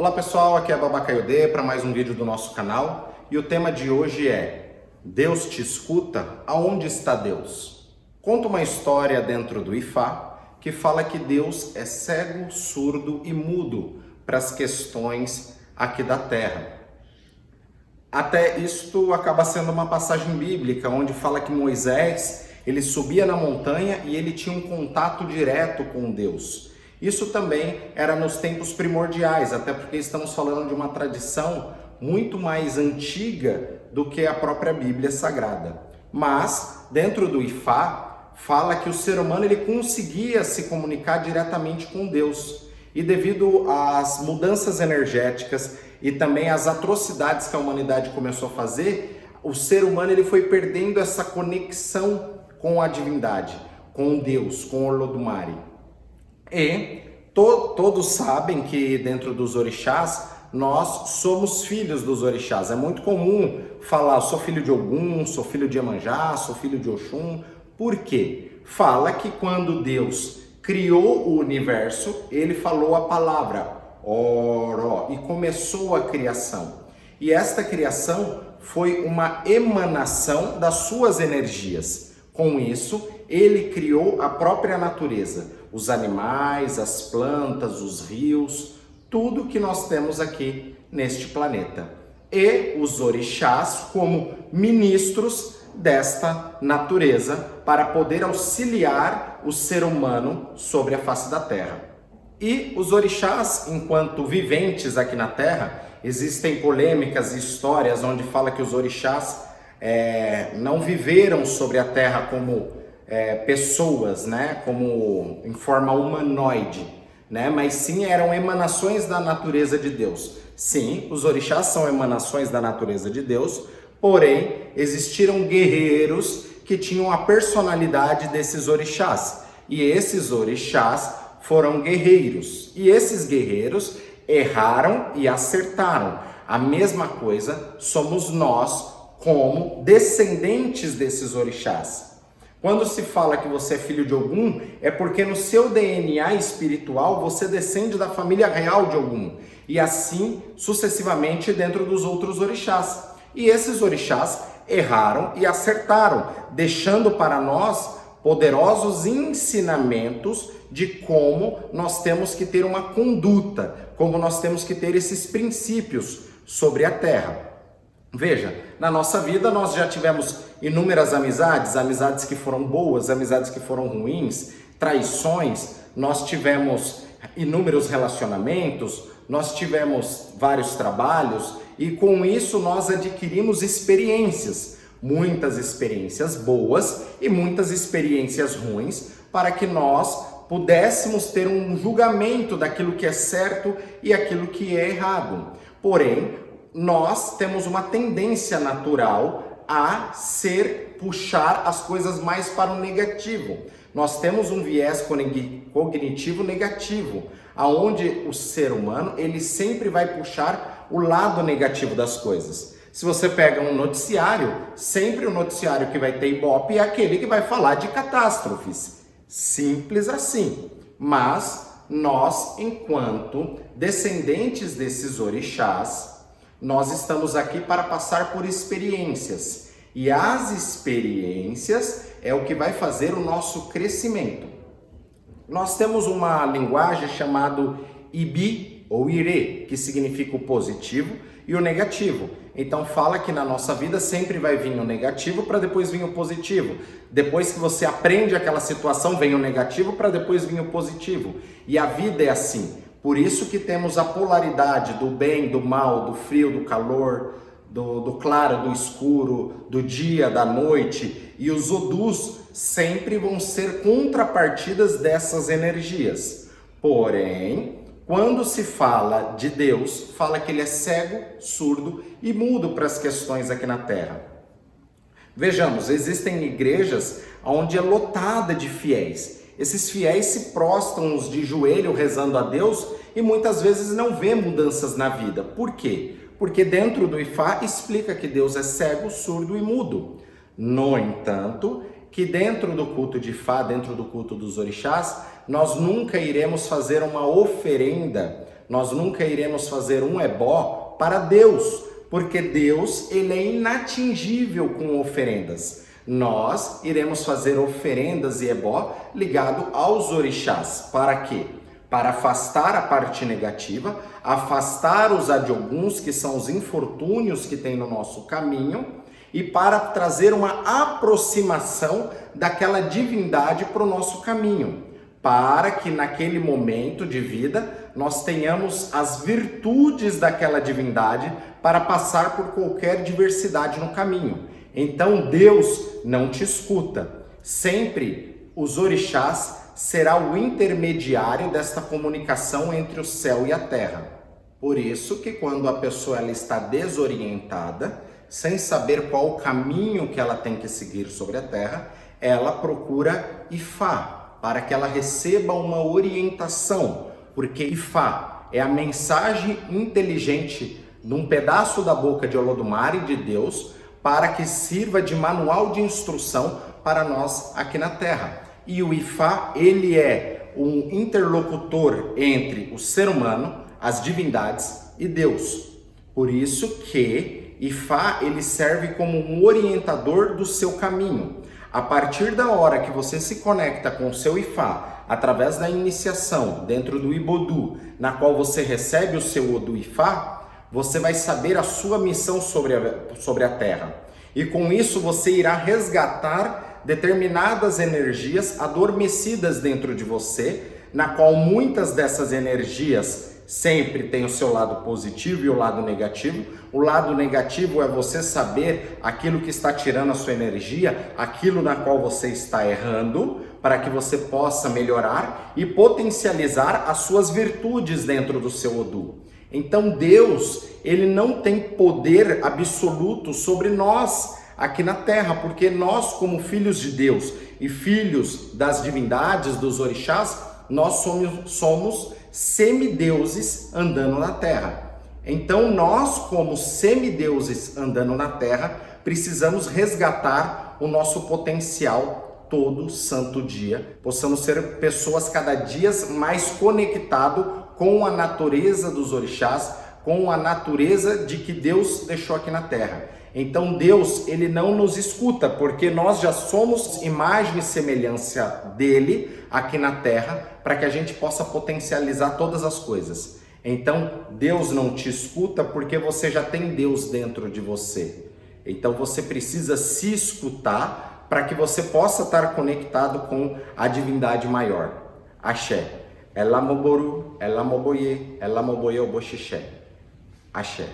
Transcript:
Olá pessoal, aqui é a Babacaiodê para mais um vídeo do nosso canal e o tema de hoje é Deus te escuta? Aonde está Deus? Conta uma história dentro do Ifá que fala que Deus é cego, surdo e mudo para as questões aqui da Terra. Até isto acaba sendo uma passagem bíblica onde fala que Moisés ele subia na montanha e ele tinha um contato direto com Deus. Isso também era nos tempos primordiais, até porque estamos falando de uma tradição muito mais antiga do que a própria Bíblia Sagrada. Mas, dentro do Ifá, fala que o ser humano ele conseguia se comunicar diretamente com Deus. E devido às mudanças energéticas e também às atrocidades que a humanidade começou a fazer, o ser humano ele foi perdendo essa conexão com a divindade, com Deus, com Olodumare. E to, todos sabem que dentro dos orixás nós somos filhos dos orixás. É muito comum falar, sou filho de Ogum, sou filho de Emanjá, sou filho de Oxum. Por quê? Fala que quando Deus criou o universo, ele falou a palavra Oro e começou a criação. E esta criação foi uma emanação das suas energias. Com isso, ele criou a própria natureza os animais, as plantas, os rios, tudo que nós temos aqui neste planeta. E os orixás como ministros desta natureza para poder auxiliar o ser humano sobre a face da Terra. E os orixás, enquanto viventes aqui na Terra, existem polêmicas e histórias onde fala que os orixás é, não viveram sobre a Terra como é, pessoas, né, como em forma humanoide, né, mas sim eram emanações da natureza de Deus. Sim, os orixás são emanações da natureza de Deus, porém existiram guerreiros que tinham a personalidade desses orixás. E esses orixás foram guerreiros. E esses guerreiros erraram e acertaram. A mesma coisa somos nós como descendentes desses orixás. Quando se fala que você é filho de Ogum, é porque no seu DNA espiritual você descende da família real de Ogum. E assim sucessivamente dentro dos outros orixás. E esses orixás erraram e acertaram, deixando para nós poderosos ensinamentos de como nós temos que ter uma conduta, como nós temos que ter esses princípios sobre a terra. Veja, na nossa vida nós já tivemos inúmeras amizades, amizades que foram boas, amizades que foram ruins, traições, nós tivemos inúmeros relacionamentos, nós tivemos vários trabalhos e com isso nós adquirimos experiências, muitas experiências boas e muitas experiências ruins, para que nós pudéssemos ter um julgamento daquilo que é certo e aquilo que é errado. Porém, nós temos uma tendência natural a ser puxar as coisas mais para o negativo. Nós temos um viés cognitivo negativo, aonde o ser humano ele sempre vai puxar o lado negativo das coisas. Se você pega um noticiário, sempre o noticiário que vai ter ibope é aquele que vai falar de catástrofes. Simples assim. Mas nós, enquanto descendentes desses orixás, nós estamos aqui para passar por experiências. E as experiências é o que vai fazer o nosso crescimento. Nós temos uma linguagem chamada Ibi ou Ire, que significa o positivo e o negativo. Então fala que na nossa vida sempre vai vir o negativo para depois vir o positivo. Depois que você aprende aquela situação, vem o negativo para depois vir o positivo. E a vida é assim. Por isso que temos a polaridade do bem, do mal, do frio, do calor, do, do claro, do escuro, do dia, da noite. E os odus sempre vão ser contrapartidas dessas energias. Porém, quando se fala de Deus, fala que ele é cego, surdo e mudo para as questões aqui na Terra. Vejamos, existem igrejas onde é lotada de fiéis esses fiéis se prostram de joelho rezando a Deus e muitas vezes não vê mudanças na vida. Por quê? Porque dentro do Ifá explica que Deus é cego, surdo e mudo. No entanto, que dentro do culto de Ifá, dentro do culto dos orixás, nós nunca iremos fazer uma oferenda Nós nunca iremos fazer um ebó para Deus, porque Deus ele é inatingível com oferendas. Nós iremos fazer oferendas e ebó ligado aos orixás. Para quê? Para afastar a parte negativa, afastar os adioguns, que são os infortúnios que tem no nosso caminho, e para trazer uma aproximação daquela divindade para o nosso caminho, para que naquele momento de vida nós tenhamos as virtudes daquela divindade para passar por qualquer diversidade no caminho. Então Deus não te escuta. Sempre os orixás será o intermediário desta comunicação entre o céu e a terra. Por isso que quando a pessoa ela está desorientada, sem saber qual o caminho que ela tem que seguir sobre a terra, ela procura Ifá, para que ela receba uma orientação, porque Ifá é a mensagem inteligente num pedaço da boca de Olodumare de Deus para que sirva de manual de instrução para nós aqui na Terra. E o Ifá, ele é um interlocutor entre o ser humano, as divindades e Deus. Por isso que Ifá, ele serve como um orientador do seu caminho. A partir da hora que você se conecta com o seu Ifá, através da iniciação dentro do Ibodu, na qual você recebe o seu Odu Ifá, você vai saber a sua missão sobre a, sobre a Terra. E com isso você irá resgatar determinadas energias adormecidas dentro de você, na qual muitas dessas energias sempre têm o seu lado positivo e o lado negativo. O lado negativo é você saber aquilo que está tirando a sua energia, aquilo na qual você está errando, para que você possa melhorar e potencializar as suas virtudes dentro do seu Odu. Então Deus, ele não tem poder absoluto sobre nós aqui na terra, porque nós como filhos de Deus e filhos das divindades, dos orixás, nós somos, somos semideuses andando na terra. Então nós como semideuses andando na terra, precisamos resgatar o nosso potencial todo santo dia, possamos ser pessoas cada dia mais conectado com a natureza dos orixás, com a natureza de que Deus deixou aqui na terra. Então Deus, ele não nos escuta, porque nós já somos imagem e semelhança dele aqui na terra, para que a gente possa potencializar todas as coisas. Então, Deus não te escuta porque você já tem Deus dentro de você. Então você precisa se escutar para que você possa estar conectado com a divindade maior. Axé. Ela moboru, ela moboye, ela moboye oboxixé. Axé.